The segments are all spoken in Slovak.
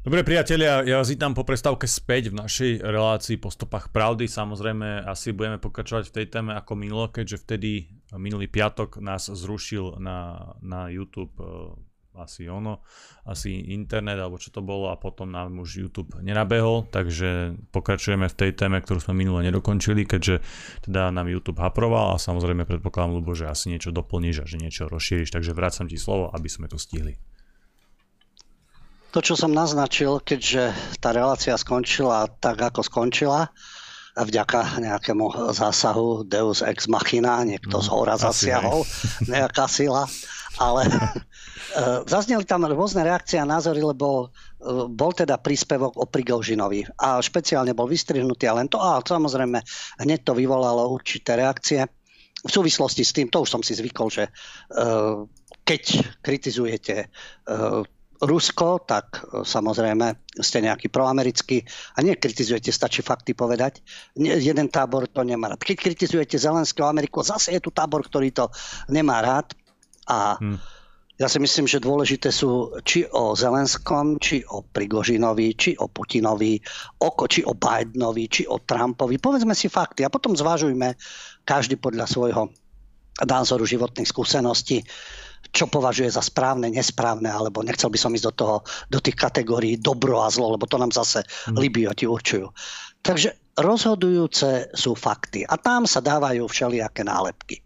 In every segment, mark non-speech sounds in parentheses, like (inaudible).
Dobre priatelia, ja vás vítam po prestávke späť v našej relácii po stopách pravdy. Samozrejme asi budeme pokračovať v tej téme ako minulo, keďže vtedy minulý piatok nás zrušil na, na YouTube uh, asi ono, asi internet alebo čo to bolo a potom nám už YouTube nenabehol, takže pokračujeme v tej téme, ktorú sme minule nedokončili, keďže teda nám YouTube haproval a samozrejme predpokladám, Lubo, že asi niečo doplníš a že niečo rozšíriš, takže vrácam ti slovo, aby sme to stihli to, čo som naznačil, keďže tá relácia skončila tak, ako skončila, vďaka nejakému zásahu Deus ex machina, niekto z hora zasiahol, (laughs) nejaká sila, ale (laughs) e, zazneli tam rôzne reakcie a názory, lebo e, bol teda príspevok o Prigoužinovi a špeciálne bol vystrihnutý a len to, a samozrejme hneď to vyvolalo určité reakcie. V súvislosti s tým, to už som si zvykol, že e, keď kritizujete Rusko, tak e, samozrejme ste nejaký proamerický a nekritizujete, stačí fakty povedať. Jeden tábor to nemá rád. Keď kritizujete Zelenského Ameriku, zase je tu tábor, ktorý to nemá rád. A hmm. ja si myslím, že dôležité sú či o Zelenskom, či o Prigožinovi, či o Putinovi, oko, či o Bidenovi, či o Trumpovi. Povedzme si fakty a potom zvážujme každý podľa svojho názoru životných skúseností čo považuje za správne, nesprávne, alebo nechcel by som ísť do, toho, do tých kategórií dobro a zlo, lebo to nám zase hmm. ti určujú. Takže rozhodujúce sú fakty a tam sa dávajú všelijaké nálepky.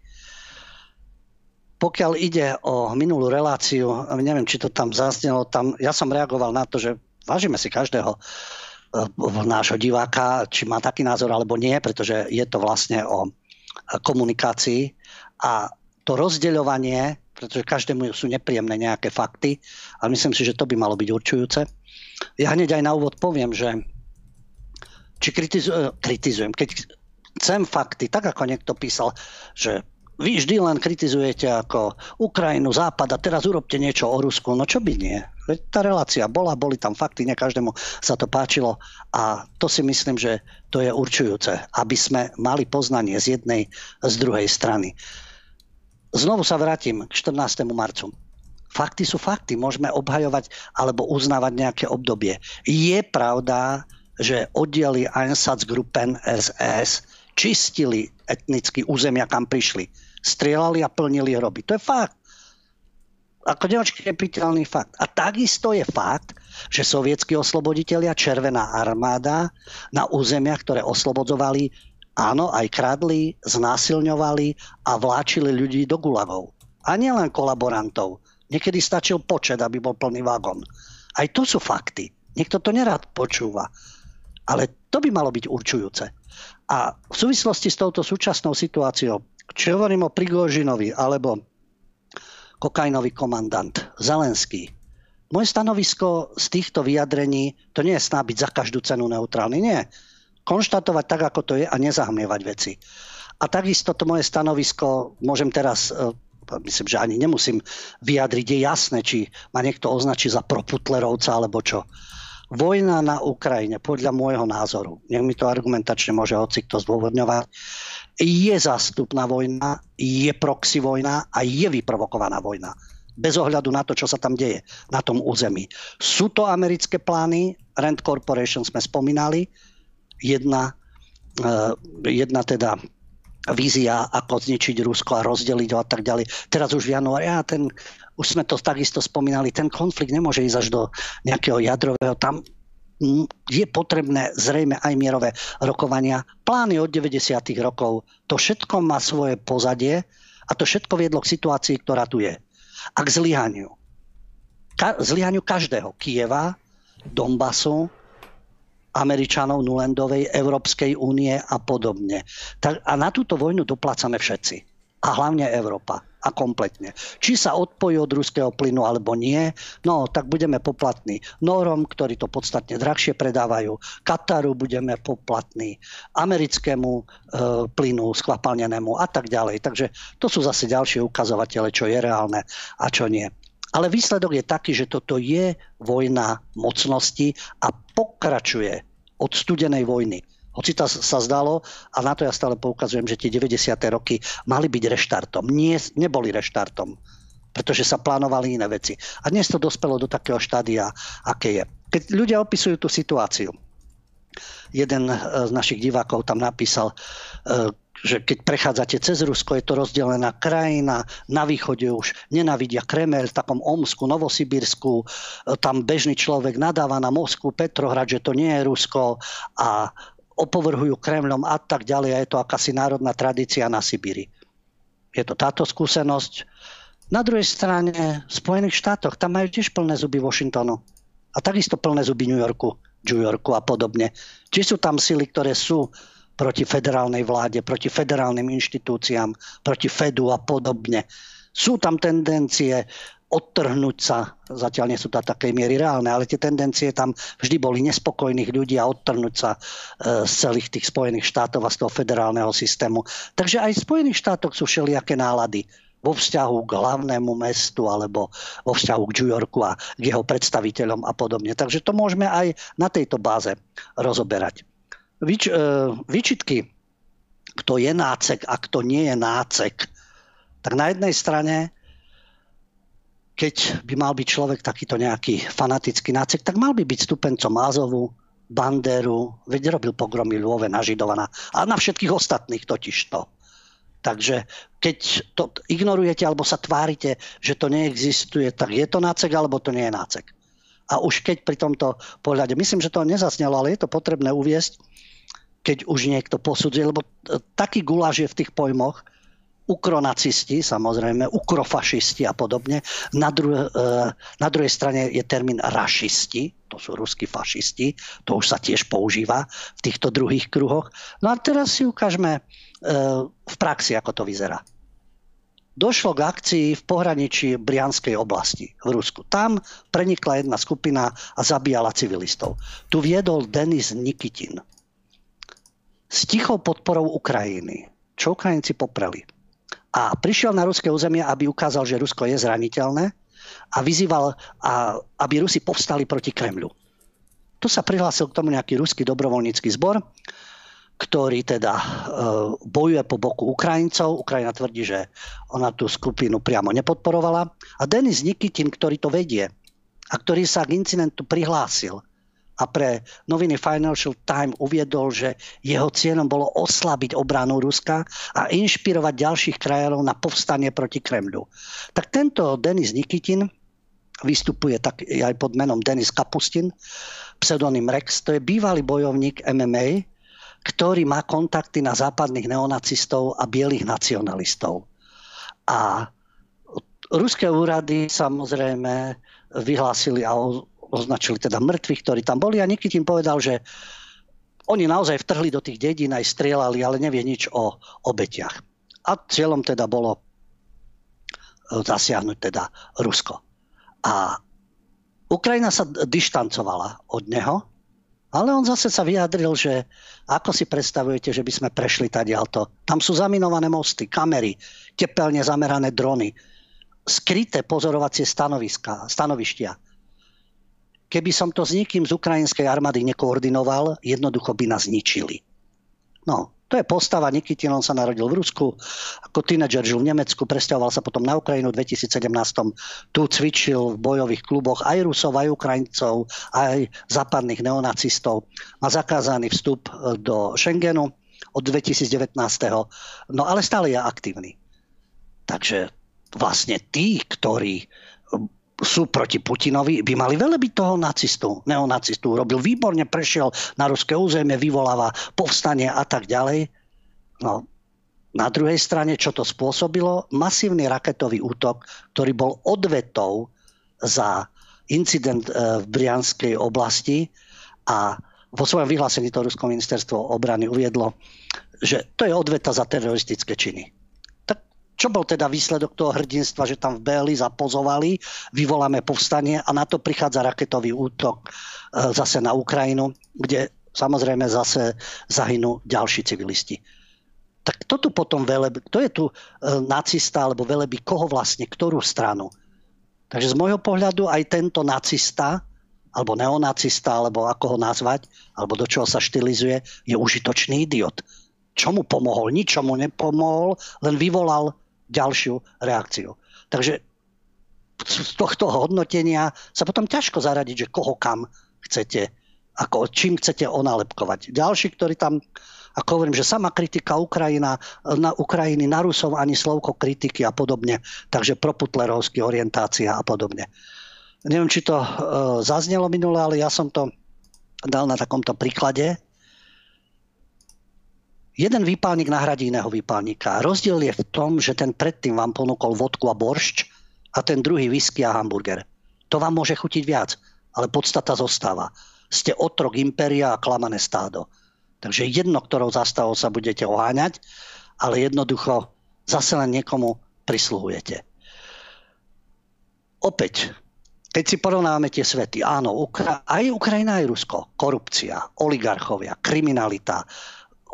Pokiaľ ide o minulú reláciu, neviem, či to tam zaznelo, tam, ja som reagoval na to, že vážime si každého e, nášho diváka, či má taký názor alebo nie, pretože je to vlastne o komunikácii a to rozdeľovanie pretože každému sú nepríjemné nejaké fakty, ale myslím si, že to by malo byť určujúce. Ja hneď aj na úvod poviem, že či kritizujem, kritizujem, keď chcem fakty, tak ako niekto písal, že vy vždy len kritizujete ako Ukrajinu, Západ a teraz urobte niečo o Rusku. No čo by nie? Tá relácia bola, boli tam fakty, ne každému sa to páčilo a to si myslím, že to je určujúce, aby sme mali poznanie z jednej, z druhej strany. Znovu sa vrátim k 14. marcu. Fakty sú fakty, môžeme obhajovať alebo uznávať nejaké obdobie. Je pravda, že oddiely Einsatzgruppen SS čistili etnicky územia, kam prišli. Strieľali a plnili hroby. To je fakt. Ako neočkepiteľný fakt. A takisto je fakt, že sovietskí osloboditelia, Červená armáda na územiach, ktoré oslobodzovali, Áno, aj kradli, znásilňovali a vláčili ľudí do gulagov. A nielen kolaborantov. Niekedy stačil počet, aby bol plný vagón. Aj to sú fakty. Niekto to nerád počúva. Ale to by malo byť určujúce. A v súvislosti s touto súčasnou situáciou, či hovorím o Prigožinovi alebo kokainový komandant Zelenský, moje stanovisko z týchto vyjadrení, to nie je snábiť za každú cenu neutrálny, nie konštatovať tak, ako to je a nezahmievať veci. A takisto to moje stanovisko môžem teraz e, myslím, že ani nemusím vyjadriť, je jasné, či ma niekto označí za proputlerovca alebo čo. Vojna na Ukrajine, podľa môjho názoru, nech mi to argumentačne môže hoci kto zdôvodňovať, je zástupná vojna, je proxy vojna a je vyprovokovaná vojna. Bez ohľadu na to, čo sa tam deje na tom území. Sú to americké plány, Rand Corporation sme spomínali, jedna, eh, jedna teda vízia, ako zničiť Rusko a rozdeliť ho a tak ďalej. Teraz už v januári, a ten, už sme to takisto spomínali, ten konflikt nemôže ísť až do nejakého jadrového. Tam je potrebné zrejme aj mierové rokovania. Plány od 90. rokov, to všetko má svoje pozadie a to všetko viedlo k situácii, ktorá tu je. A k zlyhaniu. Ka- zlyhaniu každého. Kieva, Donbasu, Američanov, Nulendovej, Európskej únie a podobne. Tak, a na túto vojnu doplácame všetci. A hlavne Európa. A kompletne. Či sa odpojí od ruského plynu alebo nie, no tak budeme poplatní. Norom, ktorí to podstatne drahšie predávajú. Kataru budeme poplatní. Americkému e, plynu skvapalnenému a tak ďalej. Takže to sú zase ďalšie ukazovatele, čo je reálne a čo nie. Ale výsledok je taký, že toto je vojna mocnosti a pokračuje od studenej vojny. Hoci to sa zdalo, a na to ja stále poukazujem, že tie 90. roky mali byť reštartom. Nie, neboli reštartom. pretože sa plánovali iné veci. A dnes to dospelo do takého štádia, aké je. Keď ľudia opisujú tú situáciu, jeden e, z našich divákov tam napísal, e, že keď prechádzate cez Rusko, je to rozdelená krajina, na východe už nenavidia Kremel, v takom Omsku, Novosibirsku, tam bežný človek nadáva na Moskvu, Petrohrad, že to nie je Rusko a opovrhujú Kremlom a tak ďalej a je to akási národná tradícia na Sibíri. Je to táto skúsenosť. Na druhej strane v Spojených štátoch, tam majú tiež plné zuby Washingtonu. A takisto plné zuby New Yorku, New Yorku a podobne. Či sú tam sily, ktoré sú proti federálnej vláde, proti federálnym inštitúciám, proti Fedu a podobne. Sú tam tendencie odtrhnúť sa, zatiaľ nie sú to takej miery reálne, ale tie tendencie tam vždy boli nespokojných ľudí a odtrhnúť sa e, z celých tých Spojených štátov a z toho federálneho systému. Takže aj v Spojených štátoch sú všelijaké nálady vo vzťahu k hlavnému mestu alebo vo vzťahu k New Yorku a k jeho predstaviteľom a podobne. Takže to môžeme aj na tejto báze rozoberať. Vyč, e, výčitky, kto je nácek a kto nie je nácek, tak na jednej strane keď by mal byť človek takýto nejaký fanatický nácek, tak mal by byť stupencom Azovu, Banderu, veď robil pogromy Lvove na Židovana a na všetkých ostatných totiž to. Takže keď to ignorujete alebo sa tvárite, že to neexistuje, tak je to nácek alebo to nie je nácek. A už keď pri tomto pohľade, myslím, že to nezasnelo, ale je to potrebné uviesť, keď už niekto posudzuje, lebo taký guláš je v tých pojmoch, ukronacisti, samozrejme, ukrofašisti a podobne. Na, dru- e, na druhej strane je termín rašisti, to sú ruskí fašisti, to už sa tiež používa v týchto druhých kruhoch. No a teraz si ukážeme e, v praxi, ako to vyzerá. Došlo k akcii v pohraničí Brianskej oblasti v Rusku. Tam prenikla jedna skupina a zabíjala civilistov. Tu viedol Denis Nikitin s tichou podporou Ukrajiny, čo Ukrajinci popreli a prišiel na ruské územie, aby ukázal, že Rusko je zraniteľné a vyzýval, a, aby Rusi povstali proti Kremľu. Tu sa prihlásil k tomu nejaký ruský dobrovoľnícky zbor, ktorý teda e, bojuje po boku Ukrajincov. Ukrajina tvrdí, že ona tú skupinu priamo nepodporovala. A Denis Nikitin, ktorý to vedie a ktorý sa k incidentu prihlásil, a pre noviny Financial Times uviedol, že jeho cieľom bolo oslabiť obranu Ruska a inšpirovať ďalších krajanov na povstanie proti Kremľu. Tak tento Denis Nikitin vystupuje tak aj pod menom Denis Kapustin, pseudonym Rex, to je bývalý bojovník MMA, ktorý má kontakty na západných neonacistov a bielých nacionalistov. A ruské úrady samozrejme vyhlásili a označili teda mŕtvych, ktorí tam boli a Nikitin povedal, že oni naozaj vtrhli do tých dedín, aj strieľali, ale nevie nič o obetiach. A cieľom teda bolo e, zasiahnuť teda Rusko. A Ukrajina sa dištancovala od neho, ale on zase sa vyjadril, že ako si predstavujete, že by sme prešli tadialto. Tam sú zaminované mosty, kamery, tepelne zamerané drony, skryté pozorovacie stanoviska, stanovištia. Keby som to s nikým z ukrajinskej armády nekoordinoval, jednoducho by nás zničili. No, to je postava Nikitin, on sa narodil v Rusku, ako tínedžer žil v Nemecku, presťahoval sa potom na Ukrajinu v 2017. Tu cvičil v bojových kluboch aj Rusov, aj Ukrajincov, aj západných neonacistov. Má zakázaný vstup e, do Schengenu od 2019. No ale stále je aktívny. Takže vlastne tí, ktorí sú proti Putinovi, by mali byť toho nacistu, neonacistu. Robil výborne, prešiel na ruské územie, vyvoláva povstanie a tak ďalej. No, na druhej strane, čo to spôsobilo? Masívny raketový útok, ktorý bol odvetou za incident e, v Brianskej oblasti a vo svojom vyhlásení to Rusko ministerstvo obrany uviedlo, že to je odveta za teroristické činy. Čo bol teda výsledok toho hrdinstva, že tam v Béli zapozovali, vyvoláme povstanie a na to prichádza raketový útok e, zase na Ukrajinu, kde samozrejme zase zahynú ďalší civilisti. Tak kto tu potom velebí, kto je tu e, nacista alebo velebí koho vlastne, ktorú stranu? Takže z môjho pohľadu aj tento nacista, alebo neonacista, alebo ako ho nazvať, alebo do čoho sa štilizuje, je užitočný idiot. Čomu pomohol? Ničomu nepomohol, len vyvolal ďalšiu reakciu. Takže z tohto hodnotenia sa potom ťažko zaradiť, že koho kam chcete, ako, čím chcete onalepkovať. Ďalší, ktorý tam ako hovorím, že sama kritika Ukrajina, na Ukrajiny na Rusov ani slovko kritiky a podobne, takže proputlerovský orientácia a podobne. Neviem, či to e, zaznelo minule, ale ja som to dal na takomto príklade. Jeden výpalník nahradí iného výpalníka. Rozdiel je v tom, že ten predtým vám ponúkol vodku a boršč a ten druhý whisky a hamburger. To vám môže chutiť viac, ale podstata zostáva. Ste otrok impéria a klamané stádo. Takže jedno, ktorou zastavou sa budete oháňať, ale jednoducho zase len niekomu prisluhujete. Opäť, keď si porovnáme tie svety, áno, aj Ukrajina, aj Rusko, korupcia, oligarchovia, kriminalita,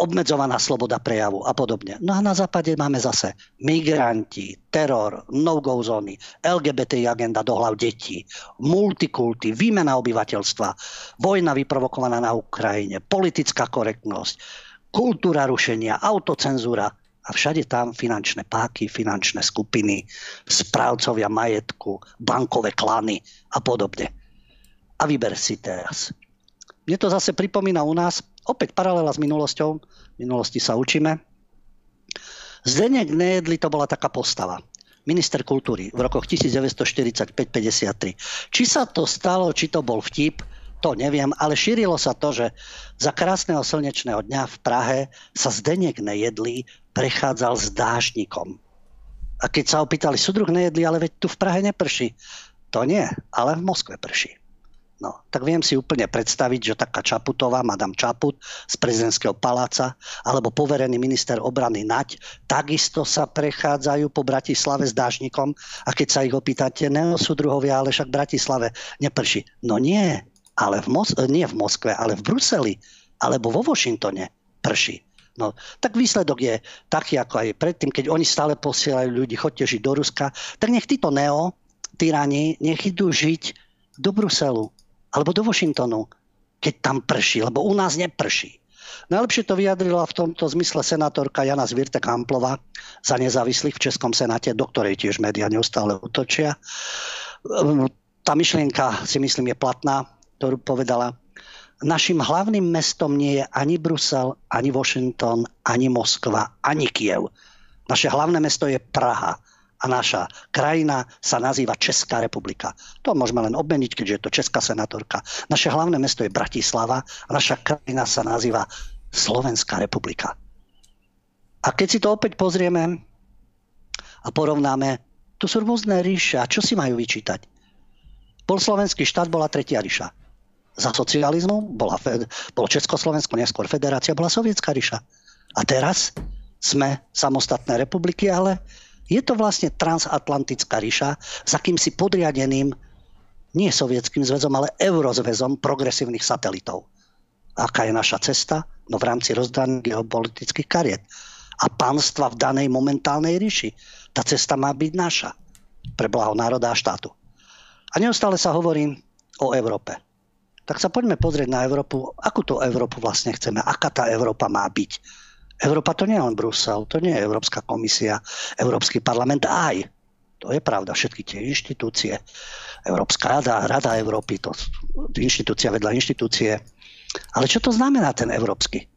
obmedzovaná sloboda prejavu a podobne. No a na západe máme zase migranti, teror, no-go zóny, LGBT agenda do hlav detí, multikulty, výmena obyvateľstva, vojna vyprovokovaná na Ukrajine, politická korektnosť, kultúra rušenia, autocenzúra a všade tam finančné páky, finančné skupiny, správcovia majetku, bankové klany a podobne. A vyber si teraz. Mne to zase pripomína u nás opäť paralela s minulosťou. V minulosti sa učíme. Zdenek Nejedli to bola taká postava. Minister kultúry v rokoch 1945-53. Či sa to stalo, či to bol vtip, to neviem, ale šírilo sa to, že za krásneho slnečného dňa v Prahe sa Zdenek Nejedli prechádzal s dážnikom. A keď sa opýtali, súdruh Nejedli, ale veď tu v Prahe neprší. To nie, ale v Moskve prší. No, tak viem si úplne predstaviť, že taká Čaputová, madam Čaput z prezidentského paláca, alebo poverený minister obrany Nať, takisto sa prechádzajú po Bratislave s dážnikom a keď sa ich opýtate, ne sú druhovia, ale však v Bratislave neprší. No nie, ale v Mos- nie v Moskve, ale v Bruseli, alebo vo Washingtone prší. No, tak výsledok je taký, ako aj predtým, keď oni stále posielajú ľudí, chodte žiť do Ruska, tak nech títo neo, tyrani, nech idú žiť do Bruselu alebo do Washingtonu, keď tam prší, lebo u nás neprší. Najlepšie to vyjadrila v tomto zmysle senátorka Jana Zvirte Kamplova za nezávislých v Českom senáte, do ktorej tiež médiá neustále utočia. Tá myšlienka si myslím je platná, ktorú povedala. Našim hlavným mestom nie je ani Brusel, ani Washington, ani Moskva, ani Kiev. Naše hlavné mesto je Praha a naša krajina sa nazýva Česká republika. To môžeme len obmeniť, keďže je to Česká senátorka. Naše hlavné mesto je Bratislava a naša krajina sa nazýva Slovenská republika. A keď si to opäť pozrieme a porovnáme, tu sú rôzne ríše. A čo si majú vyčítať? Bol slovenský štát, bola tretia ríša. Za socializmu bola, bolo Československo, neskôr federácia, bola sovietská ríša. A teraz sme samostatné republiky, ale je to vlastne transatlantická ríša s akýmsi podriadeným nie sovietským zväzom, ale eurozväzom progresívnych satelitov. Aká je naša cesta? No v rámci rozdaných geopolitických kariet a pánstva v danej momentálnej ríši. Tá cesta má byť naša pre blaho národa a štátu. A neustále sa hovorí o Európe. Tak sa poďme pozrieť na Európu, akú tú Európu vlastne chceme, aká tá Európa má byť Európa to nie je len Brusel, to nie je Európska komisia, Európsky parlament aj. To je pravda, všetky tie inštitúcie, Európska rada, Rada Európy, to inštitúcia vedľa inštitúcie. Ale čo to znamená ten európsky?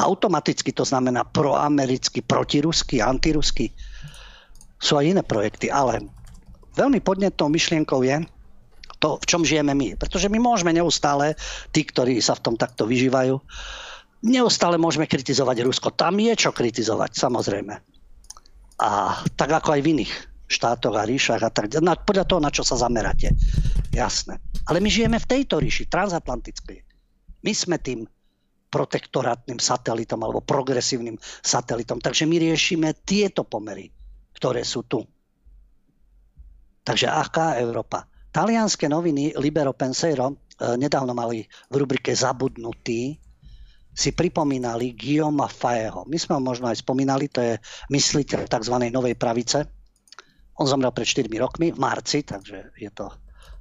Automaticky to znamená proamerický, protiruský, antiruský. Sú aj iné projekty, ale veľmi podnetnou myšlienkou je to, v čom žijeme my. Pretože my môžeme neustále, tí, ktorí sa v tom takto vyžívajú, neustále môžeme kritizovať Rusko. Tam je čo kritizovať, samozrejme. A tak ako aj v iných štátoch a ríšach a tak ďalej. Podľa toho, na čo sa zameráte. Jasné. Ale my žijeme v tejto ríši, transatlantickej. My sme tým protektorátnym satelitom alebo progresívnym satelitom. Takže my riešime tieto pomery, ktoré sú tu. Takže aká Európa? Talianské noviny Libero Penseiro eh, nedávno mali v rubrike Zabudnutý si pripomínali Guillaume Faeho. My sme ho možno aj spomínali, to je mysliteľ tzv. novej pravice. On zomrel pred 4 rokmi v marci, takže je to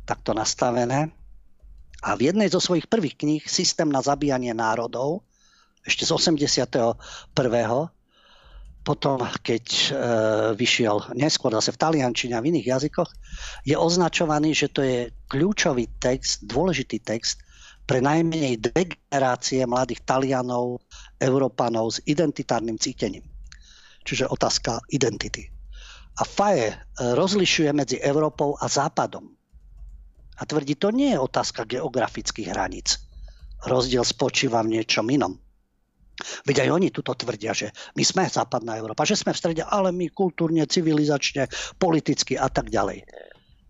takto nastavené. A v jednej zo svojich prvých kníh Systém na zabíjanie národov, ešte z 81. potom, keď e, vyšiel neskôr zase v taliančine a v iných jazykoch, je označovaný, že to je kľúčový text, dôležitý text pre najmenej dve generácie mladých Talianov, Európanov s identitárnym cítením. Čiže otázka identity. A Faje e, rozlišuje medzi Európou a Západom. A tvrdí, to nie je otázka geografických hraníc. Rozdiel spočíva v niečom inom Veď aj oni tuto tvrdia, že my sme západná Európa, že sme v strede, ale my kultúrne, civilizačne, politicky a tak ďalej.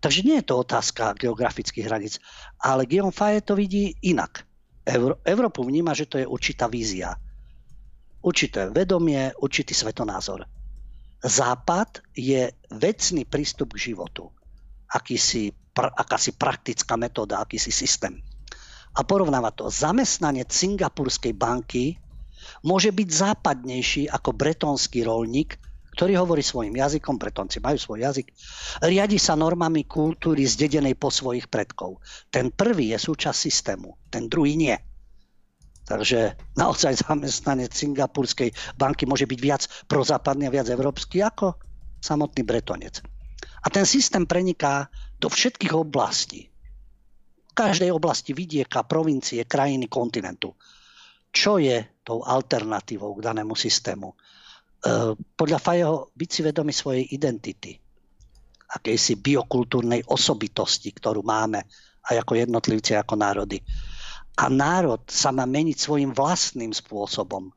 Takže nie je to otázka geografických hraníc. Ale Guillaume Fayet to vidí inak. Euró- Európu vníma, že to je určitá vízia. Určité vedomie, určitý svetonázor. Západ je vecný prístup k životu. Akýsi, akási praktická metóda, akýsi systém. A porovnáva to. Zamestnanec Singapurskej banky môže byť západnejší ako bretonský rolník, ktorý hovorí svojim jazykom, bretonci majú svoj jazyk, riadi sa normami kultúry zdedenej po svojich predkov. Ten prvý je súčasť systému, ten druhý nie. Takže naozaj zamestnanec Singapurskej banky môže byť viac prozápadný a viac európsky ako samotný bretonec. A ten systém preniká do všetkých oblastí. V každej oblasti vidieka, provincie, krajiny, kontinentu čo je tou alternatívou k danému systému. E, podľa Fajeho byť si vedomý svojej identity, akejsi biokultúrnej osobitosti, ktorú máme aj ako jednotlivci, ako národy. A národ sa má meniť svojim vlastným spôsobom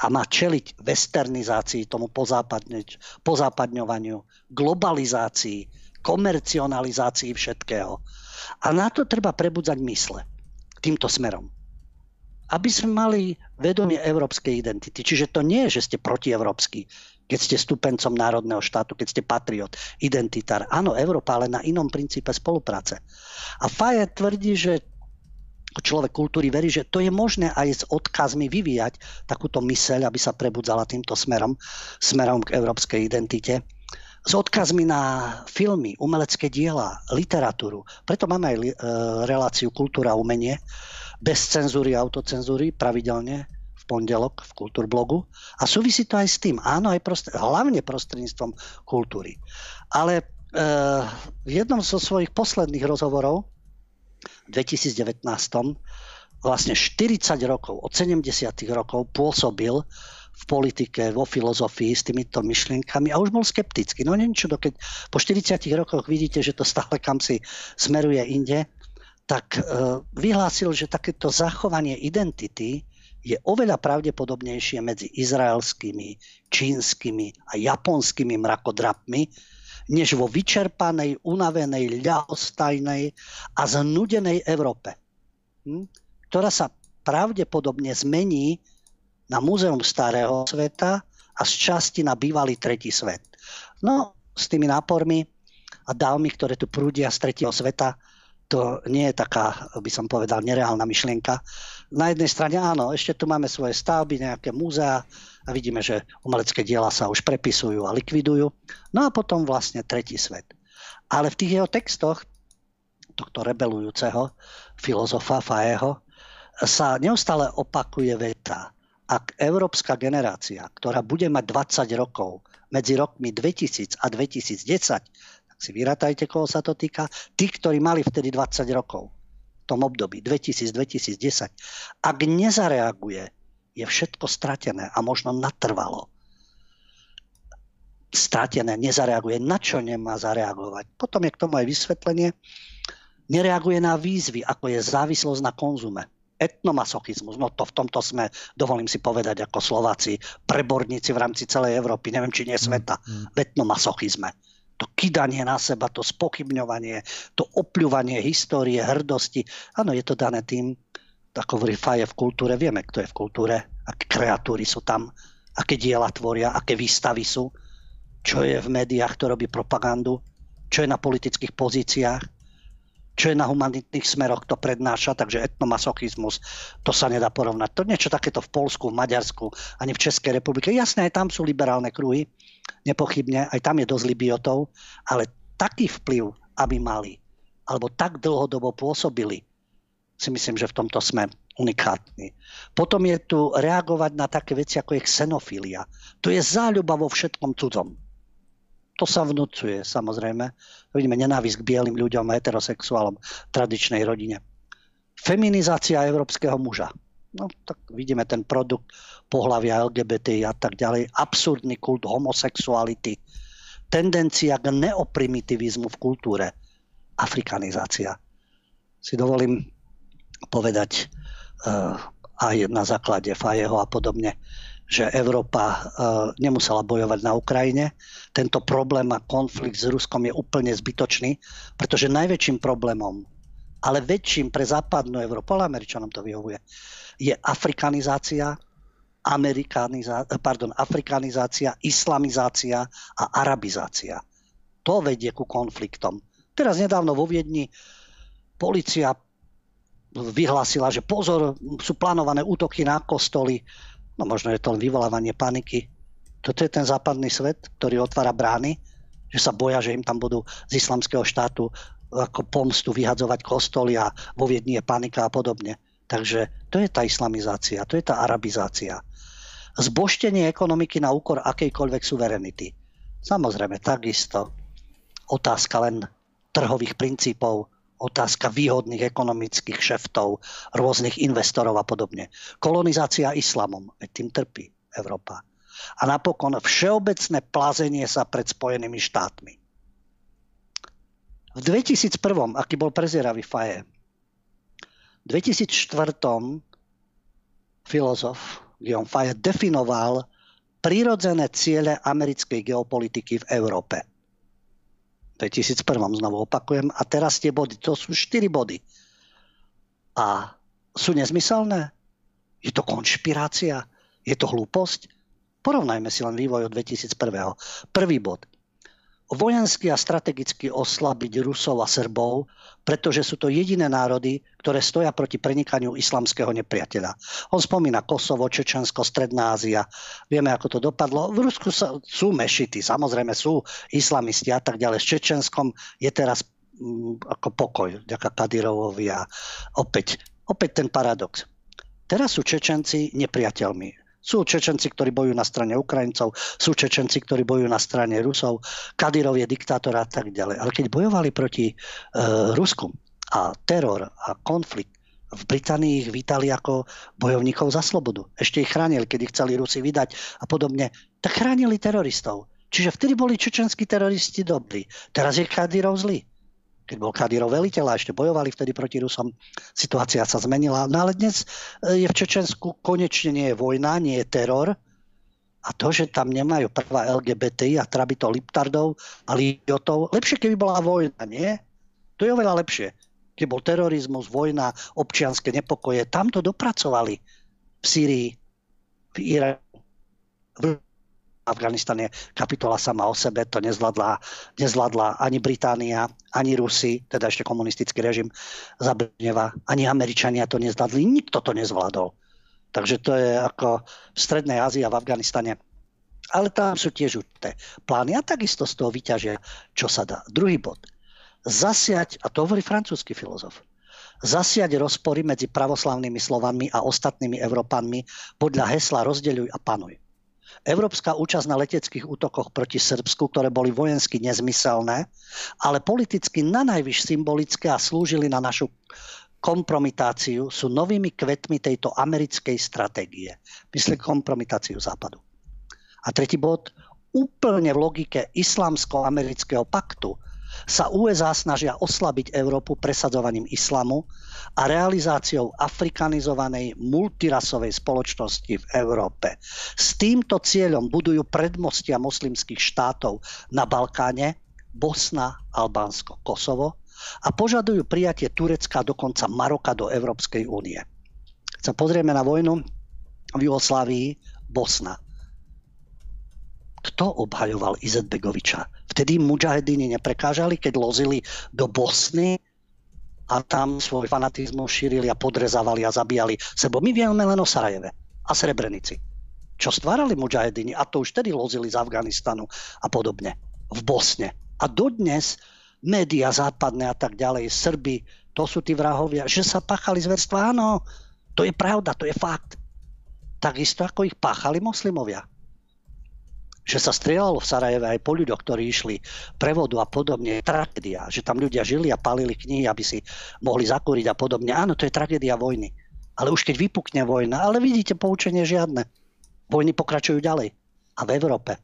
a má čeliť westernizácii, tomu pozápadňovaniu, globalizácii, komercionalizácii všetkého. A na to treba prebudzať mysle týmto smerom aby sme mali vedomie európskej identity. Čiže to nie je, že ste protievropskí, keď ste stupencom národného štátu, keď ste patriot, identitár. Áno, Európa, ale na inom princípe spolupráce. A Fajet tvrdí, že človek kultúry verí, že to je možné aj s odkazmi vyvíjať takúto myseľ, aby sa prebudzala týmto smerom, smerom k európskej identite s odkazmi na filmy, umelecké diela, literatúru. Preto máme aj e, reláciu Kultúra a umenie, bez cenzúry autocenzúry pravidelne v pondelok v Kultúrblogu. A súvisí to aj s tým, áno, aj prostred, hlavne prostredníctvom kultúry. Ale e, v jednom zo svojich posledných rozhovorov v 2019 vlastne 40 rokov, od 70 rokov pôsobil v politike, vo filozofii s týmito myšlienkami a už bol skeptický. No niečo, keď po 40 rokoch vidíte, že to stále kam si smeruje inde, tak e, vyhlásil, že takéto zachovanie identity je oveľa pravdepodobnejšie medzi izraelskými, čínskymi a japonskými mrakodrapmi, než vo vyčerpanej, unavenej, ľahostajnej a znudenej Európe, hm? ktorá sa pravdepodobne zmení na múzeum starého sveta a z časti na bývalý tretí svet. No, s tými nápormi a dávmi, ktoré tu prúdia z tretieho sveta, to nie je taká, by som povedal, nereálna myšlienka. Na jednej strane áno, ešte tu máme svoje stavby, nejaké múzea a vidíme, že umelecké diela sa už prepisujú a likvidujú. No a potom vlastne tretí svet. Ale v tých jeho textoch, tohto rebelujúceho filozofa Fajeho, sa neustále opakuje veta. Ak európska generácia, ktorá bude mať 20 rokov medzi rokmi 2000 a 2010, si vyratajte, koho sa to týka, tí, ktorí mali vtedy 20 rokov v tom období 2000-2010, ak nezareaguje, je všetko stratené a možno natrvalo. Stratené, nezareaguje. Na čo nemá zareagovať? Potom je k tomu aj vysvetlenie. Nereaguje na výzvy, ako je závislosť na konzume etnomasochizmus. No to v tomto sme, dovolím si povedať ako Slováci, preborníci v rámci celej Európy, neviem či nie sveta, mm, mm. v etnomasochizme to kydanie na seba, to spochybňovanie, to opľúvanie histórie, hrdosti. Áno, je to dané tým, ako hovorí Faje v kultúre, vieme, kto je v kultúre, aké kreatúry sú tam, aké diela tvoria, aké výstavy sú, čo je v médiách, kto robí propagandu, čo je na politických pozíciách, čo je na humanitných smeroch, to prednáša, takže etnomasochizmus, to sa nedá porovnať. To niečo takéto v Polsku, v Maďarsku, ani v Českej republike. Jasné, aj tam sú liberálne kruhy, nepochybne, aj tam je dosť libiotov, ale taký vplyv, aby mali, alebo tak dlhodobo pôsobili si myslím, že v tomto sme unikátni. Potom je tu reagovať na také veci, ako je xenofília. To je záľuba vo všetkom cudzom. To sa vnúcuje, samozrejme. Vidíme nenávisť k bielým ľuďom, heterosexuálom, tradičnej rodine. Feminizácia európskeho muža. No tak vidíme ten produkt pohľavia LGBT a tak ďalej. Absurdný kult homosexuality. Tendencia k neoprimitivizmu v kultúre. Afrikanizácia. Si dovolím povedať uh, aj na základe Fajeho a podobne, že Európa uh, nemusela bojovať na Ukrajine. Tento problém a konflikt s Ruskom je úplne zbytočný, pretože najväčším problémom, ale väčším pre západnú Európu, ale Američanom to vyhovuje, je afrikanizácia, amerikanizácia, pardon, afrikanizácia, islamizácia a arabizácia. To vedie ku konfliktom. Teraz nedávno vo Viedni policia vyhlásila, že pozor, sú plánované útoky na kostoly. No možno je to len vyvolávanie paniky. Toto je ten západný svet, ktorý otvára brány, že sa boja, že im tam budú z islamského štátu ako pomstu vyhadzovať kostoly a vo Viedni je panika a podobne. Takže to je tá islamizácia, to je tá arabizácia. Zboštenie ekonomiky na úkor akejkoľvek suverenity. Samozrejme, takisto otázka len trhových princípov, otázka výhodných ekonomických šeftov, rôznych investorov a podobne. Kolonizácia islamom, tým trpí Európa. A napokon všeobecné plazenie sa pred Spojenými štátmi. V 2001, aký bol prezieravý Faje, v 2004 filozof Guillaume Faye definoval prirodzené ciele americkej geopolitiky v Európe. 2001 znovu opakujem. A teraz tie body, to sú 4 body. A sú nezmyselné? Je to konšpirácia? Je to hlúposť? Porovnajme si len vývoj od 2001. Prvý bod vojensky a strategicky oslabiť Rusov a Srbov, pretože sú to jediné národy, ktoré stoja proti prenikaniu islamského nepriateľa. On spomína Kosovo, Čečensko, Stredná Ázia. Vieme, ako to dopadlo. V Rusku sa, sú mešity, samozrejme sú islamisti a tak ďalej. S Čečenskom je teraz mm, ako pokoj, ďaká Kadirovovi a opäť, opäť ten paradox. Teraz sú Čečenci nepriateľmi sú Čečenci, ktorí bojujú na strane Ukrajincov, sú Čečenci, ktorí bojujú na strane Rusov, Kadyrov je diktátor a tak ďalej. Ale keď bojovali proti e, Rusku a teror a konflikt, v Británii ich vítali ako bojovníkov za slobodu. Ešte ich chránili, keď ich chceli Rusi vydať a podobne. Tak chránili teroristov. Čiže vtedy boli čečenskí teroristi dobrí. Teraz je Kadyrov zlý keď bol Kadyrov veliteľ a ešte bojovali vtedy proti Rusom, situácia sa zmenila. No ale dnes e, je v Čečensku konečne nie je vojna, nie je teror. A to, že tam nemajú prvá LGBT a trabi to Liptardov a Liotov, lepšie, keby bola vojna, nie? To je oveľa lepšie. Keď bol terorizmus, vojna, občianske nepokoje, tam to dopracovali v Syrii, v Iraku, v Afganistan je kapitola sama o sebe, to nezvládla, nezvládla ani Británia, ani Rusi, teda ešte komunistický režim za Brneva, ani Američania to nezvládli, nikto to nezvládol. Takže to je ako v Strednej Ázii a v Afganistane. Ale tam sú tiež určité plány a takisto z toho vyťažia, čo sa dá. Druhý bod. Zasiať, a to hovorí francúzsky filozof, zasiať rozpory medzi pravoslavnými Slovanmi a ostatnými Európanmi podľa hesla rozdeľuj a panuj. Európska účasť na leteckých útokoch proti Srbsku, ktoré boli vojensky nezmyselné, ale politicky na najvyš symbolické a slúžili na našu kompromitáciu, sú novými kvetmi tejto americkej stratégie. Myslím kompromitáciu Západu. A tretí bod, úplne v logike islamsko-amerického paktu sa USA snažia oslabiť Európu presadzovaním islamu a realizáciou afrikanizovanej multirasovej spoločnosti v Európe. S týmto cieľom budujú predmostia moslimských štátov na Balkáne, Bosna, Albánsko, Kosovo a požadujú prijatie Turecka, dokonca Maroka do Európskej únie. Sa pozrieme na vojnu v Jugoslávii, Bosna. Kto obhajoval Izetbegoviča? Vtedy mujahedíni neprekážali, keď lozili do Bosny a tam svoj fanatizmus šírili a podrezávali a zabíjali sebo. My vieme len o Sarajeve a Srebrenici. Čo stvárali mujahedini a to už tedy lozili z Afganistanu a podobne. V Bosne. A dodnes média západné a tak ďalej, Srby to sú tí vrahovia, že sa páchali zverstva, áno, to je pravda, to je fakt. Takisto ako ich páchali moslimovia. Že sa strieľalo v Sarajeve aj po ľuďoch, ktorí išli prevodu a podobne, je tragédia. Že tam ľudia žili a palili knihy, aby si mohli zakúriť a podobne. Áno, to je tragédia vojny. Ale už keď vypukne vojna, ale vidíte, poučenie žiadne. Vojny pokračujú ďalej. A v Európe.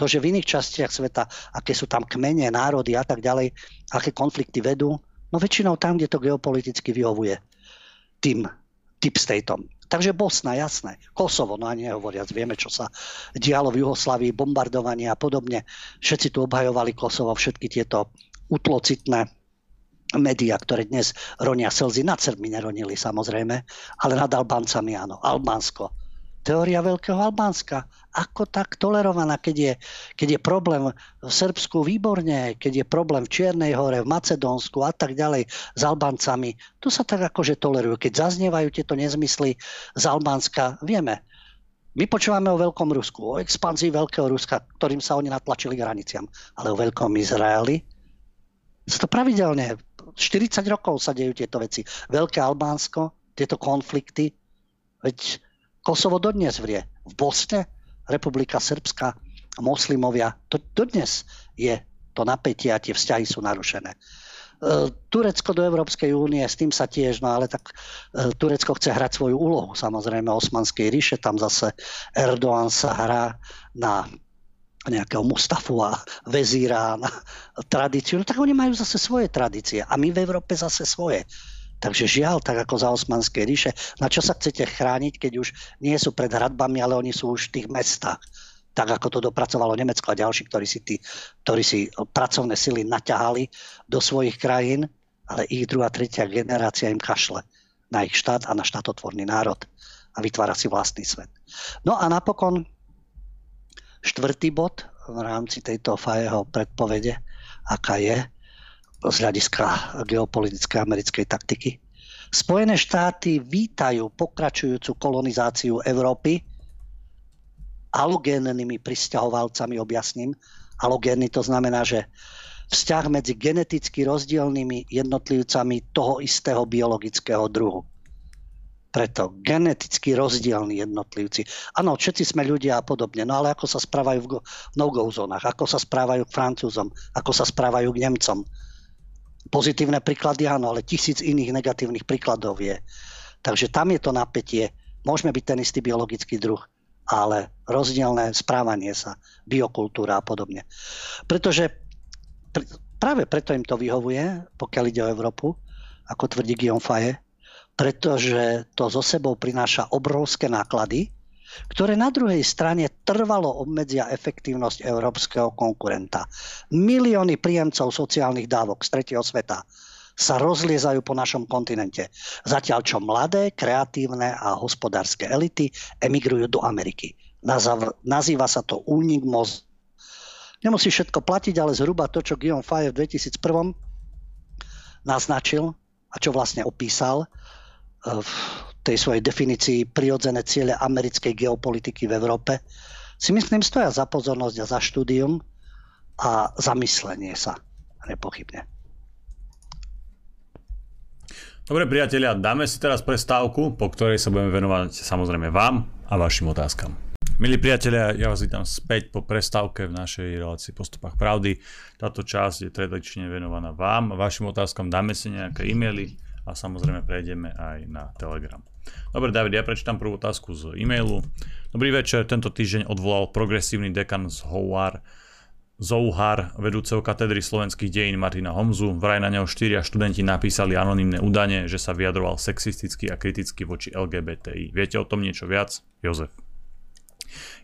To, že v iných častiach sveta, aké sú tam kmene, národy a tak ďalej, aké konflikty vedú, no väčšinou tam, kde to geopoliticky vyhovuje tým typ stateom. Takže Bosna, jasné. Kosovo, no ani nehovoriac, vieme, čo sa dialo v Juhoslavii, bombardovanie a podobne. Všetci tu obhajovali Kosovo, všetky tieto utlocitné médiá, ktoré dnes ronia slzy, nad Srbmi neronili samozrejme, ale nad Albáncami áno. Albánsko teória Veľkého Albánska. Ako tak tolerovaná, keď je, keď je problém v Srbsku výborne, keď je problém v Čiernej hore, v Macedónsku a tak ďalej s Albáncami. Tu sa tak akože tolerujú. Keď zaznievajú tieto nezmysly z Albánska, vieme, my počúvame o Veľkom Rusku, o expanzii Veľkého Ruska, ktorým sa oni natlačili k hraniciam. Ale o Veľkom Izraeli sa to pravidelne, 40 rokov sa dejú tieto veci. Veľké Albánsko, tieto konflikty, veď Kosovo dodnes vrie. V Bosne, Republika Srbska, moslimovia, to dodnes je to napätie a tie vzťahy sú narušené. E, Turecko do Európskej únie, s tým sa tiež, no ale tak e, Turecko chce hrať svoju úlohu, samozrejme Osmanskej ríše, tam zase Erdoğan sa hrá na nejakého Mustafu a vezíra na tradíciu, no tak oni majú zase svoje tradície a my v Európe zase svoje. Takže žiaľ, tak ako za Osmanskej ríše, na čo sa chcete chrániť, keď už nie sú pred hradbami, ale oni sú už v tých mestách. Tak ako to dopracovalo Nemecko a ďalší, ktorí si, tí, ktorí si pracovné sily naťahali do svojich krajín, ale ich druhá, tretia generácia im kašle na ich štát a na štátotvorný národ a vytvára si vlastný svet. No a napokon štvrtý bod v rámci tejto Fajeho predpovede, aká je, z hľadiska geopolitickej americkej taktiky. Spojené štáty vítajú pokračujúcu kolonizáciu Európy alogénnymi pristahovalcami, objasním. Alogénny to znamená, že vzťah medzi geneticky rozdielnymi jednotlivcami toho istého biologického druhu. Preto geneticky rozdielni jednotlivci. Áno, všetci sme ľudia a podobne, no ale ako sa správajú v no-go zónach, ako sa správajú k Francúzom, ako sa správajú k Nemcom, Pozitívne príklady áno, ale tisíc iných negatívnych príkladov je. Takže tam je to napätie. Môžeme byť ten istý biologický druh, ale rozdielne správanie sa, biokultúra a podobne. Pretože práve preto im to vyhovuje, pokiaľ ide o Európu, ako tvrdí Guillaume Faye, pretože to zo sebou prináša obrovské náklady, ktoré na druhej strane trvalo obmedzia efektívnosť európskeho konkurenta. Milióny príjemcov sociálnych dávok z tretieho sveta sa rozliezajú po našom kontinente. Zatiaľ čo mladé, kreatívne a hospodárske elity emigrujú do Ameriky. Nazýva sa to únik moz. Nemusí všetko platiť, ale zhruba to, čo Guillaume Faye v 2001 naznačil a čo vlastne opísal, v tej svojej definícii prirodzené ciele americkej geopolitiky v Európe, si myslím stoja za pozornosť a za štúdium a zamyslenie sa, nepochybne. Dobre priatelia, dáme si teraz prestávku, po ktorej sa budeme venovať samozrejme vám a vašim otázkam. Milí priatelia, ja vás vítam späť po prestávke v našej relácii Postupách pravdy. Táto časť je tradične venovaná vám, vašim otázkam, dáme si nejaké e-maily, a samozrejme prejdeme aj na Telegram. Dobre, David, ja prečítam prvú otázku z e-mailu. Dobrý večer, tento týždeň odvolal progresívny dekan z Howard Zouhar, vedúceho katedry slovenských dejín Martina Homzu. Vraj na neho štyria študenti napísali anonimné údanie, že sa vyjadroval sexisticky a kriticky voči LGBTI. Viete o tom niečo viac? Jozef.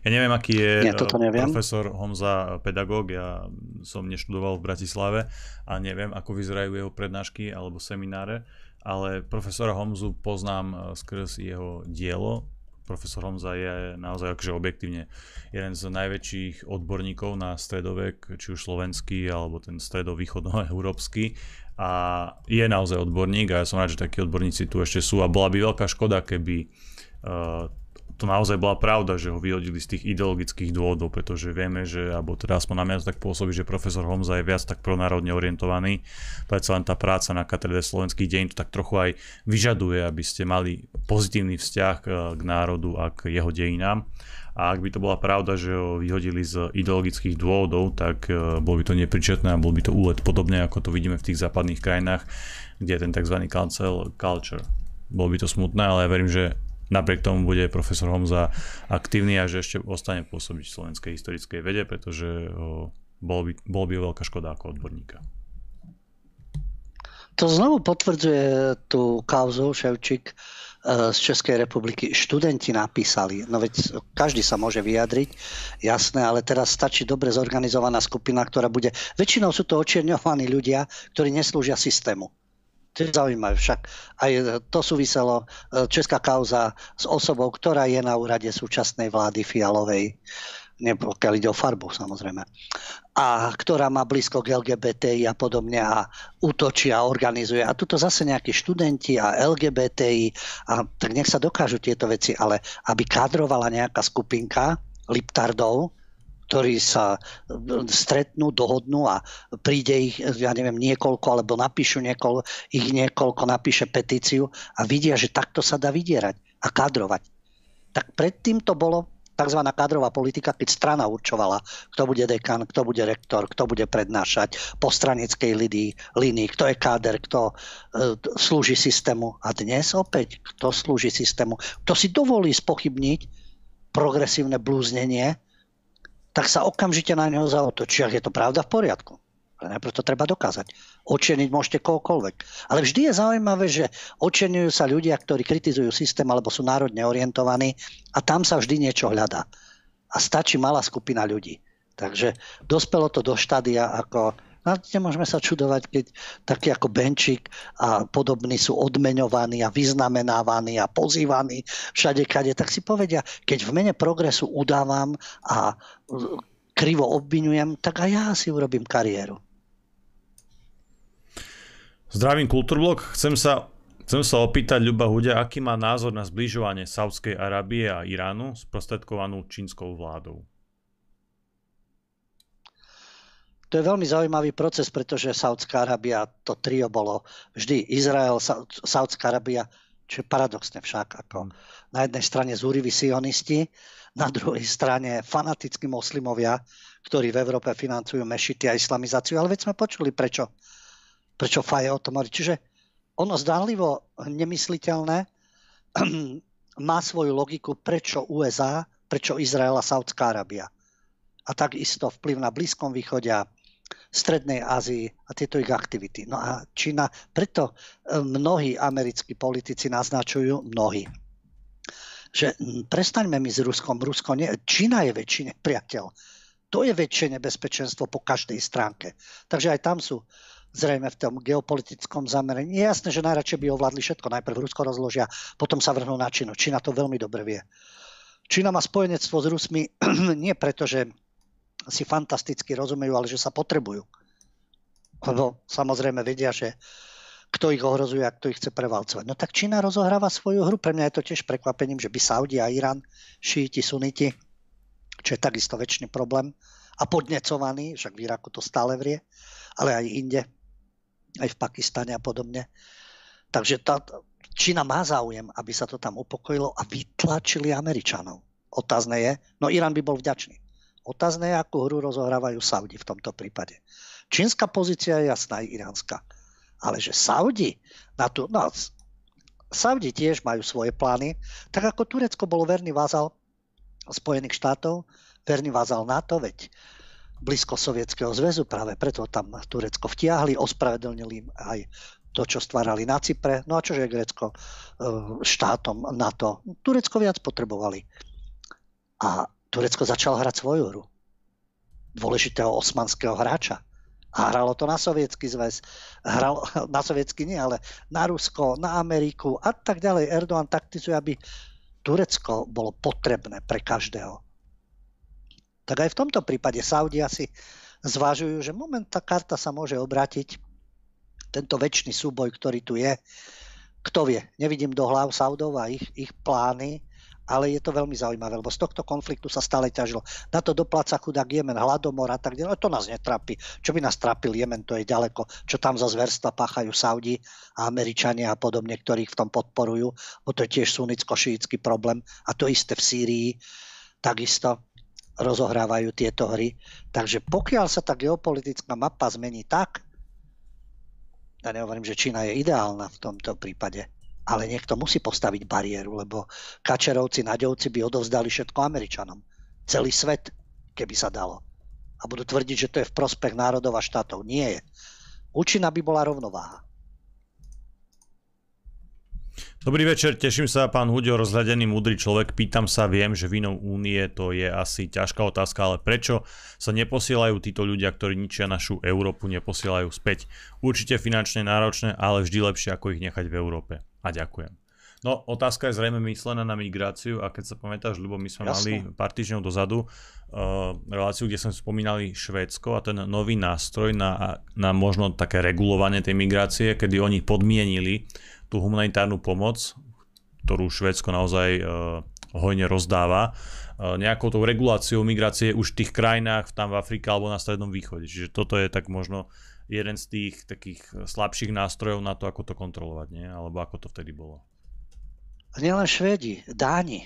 Ja neviem, aký je Nie, neviem. profesor Homza pedagóg, ja som neštudoval v Bratislave a neviem, ako vyzerajú jeho prednášky alebo semináre, ale profesora Homzu poznám eh, skrz jeho dielo. Profesor Homza je naozaj akože objektívne jeden z najväčších odborníkov na stredovek, či už slovenský, alebo ten stredovýchodnoeurópsky. A je naozaj odborník a ja som rád, že takí odborníci tu ešte sú. A bola by veľká škoda, keby uh, to naozaj bola pravda, že ho vyhodili z tých ideologických dôvodov, pretože vieme, že, alebo teda aspoň na mňa tak pôsobí, že profesor Homza je viac tak pronárodne orientovaný. Predsa len tá práca na katedre slovenských dejín to tak trochu aj vyžaduje, aby ste mali pozitívny vzťah k, k národu a k jeho dejinám. A ak by to bola pravda, že ho vyhodili z ideologických dôvodov, tak uh, bol by to nepričetné a bol by to úlet podobne, ako to vidíme v tých západných krajinách, kde je ten tzv. cancel culture. Bolo by to smutné, ale ja verím, že napriek tomu bude profesor Homza aktívny a že ešte ostane pôsobiť v slovenskej historickej vede, pretože bolo by, bolo by veľká škoda ako odborníka. To znovu potvrdzuje tú kauzu Ševčík e, z Českej republiky. Študenti napísali, no veď každý sa môže vyjadriť, jasné, ale teraz stačí dobre zorganizovaná skupina, ktorá bude... Väčšinou sú to očierňovaní ľudia, ktorí neslúžia systému. Je zaujímavé, však aj to súviselo e, česká kauza s osobou, ktorá je na úrade súčasnej vlády Fialovej, pokiaľ ide o farbu samozrejme, a ktorá má blízko k LGBTI a podobne a útočí a organizuje. A tuto zase nejakí študenti a LGBTI, a tak nech sa dokážu tieto veci, ale aby kádrovala nejaká skupinka liptardov, ktorí sa e, stretnú, dohodnú a príde ich, ja neviem, niekoľko, alebo napíšu niekoľko, ich niekoľko napíše petíciu a vidia, že takto sa dá vydierať a kadrovať. Tak predtým to bolo tzv. kádrová politika, keď strana určovala, kto bude dekan, kto bude rektor, kto bude prednášať po stranickej línii kto je káder, kto e, slúži systému. A dnes opäť, kto slúži systému, kto si dovolí spochybniť progresívne blúznenie tak sa okamžite na neho zautočí. Ak je to pravda, v poriadku. Ale najprv to treba dokázať. Očeniť môžete kohokoľvek. Ale vždy je zaujímavé, že očenujú sa ľudia, ktorí kritizujú systém alebo sú národne orientovaní a tam sa vždy niečo hľadá. A stačí malá skupina ľudí. Takže dospelo to do štádia ako No, nemôžeme sa čudovať, keď takí ako Benčík a podobní sú odmeňovaní a vyznamenávaní a pozývaní všade kade, tak si povedia, keď v mene progresu udávam a krivo obvinujem, tak aj ja si urobím kariéru. Zdravím Kultúrblok, chcem sa Chcem sa opýtať Ľuba Hudia, aký má názor na zbližovanie Saudskej Arábie a Iránu sprostredkovanú čínskou vládou? To je veľmi zaujímavý proces, pretože Saudská Arábia, to trio bolo vždy Izrael, Saudská Arábia, čo je paradoxne však, ako na jednej strane zúriví sionisti, na druhej strane fanatickí moslimovia, ktorí v Európe financujú mešity a islamizáciu, ale veď sme počuli, prečo, prečo Faje o tom hovorí. Čiže ono zdánlivo nemysliteľné (clears throat) má svoju logiku, prečo USA, prečo Izrael a Saudská Arábia. A takisto vplyv na Blízkom východe a Strednej Ázii a tieto ich aktivity. No a Čína, preto e, mnohí americkí politici naznačujú, mnohí, že prestaňme my s Ruskom. Rusko nie, Čína je väčší nepriateľ. To je väčšie nebezpečenstvo po každej stránke. Takže aj tam sú zrejme v tom geopolitickom zameraní. Je jasné, že najradšej by ovládli všetko. Najprv Rusko rozložia, potom sa vrhnú na Čínu. Čína to veľmi dobre vie. Čína má spojenectvo s Rusmi (clears throat) nie preto, že si fantasticky rozumejú, ale že sa potrebujú. Lebo samozrejme vedia, že kto ich ohrozuje a kto ich chce prevalcovať. No tak Čína rozohráva svoju hru. Pre mňa je to tiež prekvapením, že by Saudi a Irán, šíti, suniti, čo je takisto väčší problém, a podnecovaný, však v Iraku to stále vrie, ale aj inde, aj v Pakistane a podobne. Takže tá, Čína má záujem, aby sa to tam upokojilo a vytlačili Američanov. Otázne je, no Irán by bol vďačný. Otázne je, akú hru rozohrávajú Saudi v tomto prípade. Čínska pozícia je jasná, aj iránska. Ale že Saudi na tú... No, Saudi tiež majú svoje plány, tak ako Turecko bolo verný vázal Spojených štátov, verný vázal NATO, veď blízko Sovietskeho zväzu, práve preto tam Turecko vtiahli, ospravedlnili aj to, čo stvárali na Cypre. No a čože Grécko e, štátom NATO? Turecko viac potrebovali. A Turecko začalo hrať svoju hru. Dôležitého osmanského hráča. A hralo to na sovietský zväz, hral, (laughs) na sovietský nie, ale na Rusko, na Ameriku a tak ďalej. Erdogan taktizuje, aby Turecko bolo potrebné pre každého. Tak aj v tomto prípade Saudi asi zvažujú, že moment tá karta sa môže obrátiť. Tento väčší súboj, ktorý tu je, kto vie, nevidím do hlav Saudov a ich, ich plány, ale je to veľmi zaujímavé, lebo z tohto konfliktu sa stále ťažilo. Na to dopláca chudák Jemen, hladomor a tak ďalej, to nás netrápi. Čo by nás trápil Jemen, to je ďaleko. Čo tam za zverstva páchajú Saudi a Američania a podobne, ktorých v tom podporujú, bo to je tiež sunicko-šítsky problém. A to isté v Sýrii, takisto rozohrávajú tieto hry. Takže pokiaľ sa tá geopolitická mapa zmení tak, ja nehovorím, že Čína je ideálna v tomto prípade, ale niekto musí postaviť bariéru, lebo Kačerovci, Naďovci by odovzdali všetko Američanom. Celý svet, keby sa dalo. A budú tvrdiť, že to je v prospech národov a štátov. Nie je. Účinná by bola rovnováha. Dobrý večer, teším sa, pán Hudio, rozhľadený múdry človek. Pýtam sa, viem, že vinou únie to je asi ťažká otázka, ale prečo sa neposielajú títo ľudia, ktorí ničia našu Európu, neposielajú späť? Určite finančne náročné, ale vždy lepšie, ako ich nechať v Európe. A ďakujem. No, otázka je zrejme myslená na migráciu a keď sa pamätáš, lebo my sme Jasne. mali pár týždňov dozadu uh, reláciu, kde sme spomínali Švédsko a ten nový nástroj na, na možno také regulovanie tej migrácie, kedy oni podmienili tú humanitárnu pomoc, ktorú Švédsko naozaj uh, hojne rozdáva, uh, nejakou tou reguláciou migrácie už v tých krajinách, tam v Afrike alebo na Strednom východe. Čiže toto je tak možno jeden z tých takých slabších nástrojov na to, ako to kontrolovať, nie? Alebo ako to vtedy bolo. Nielen Švédi, Dáni,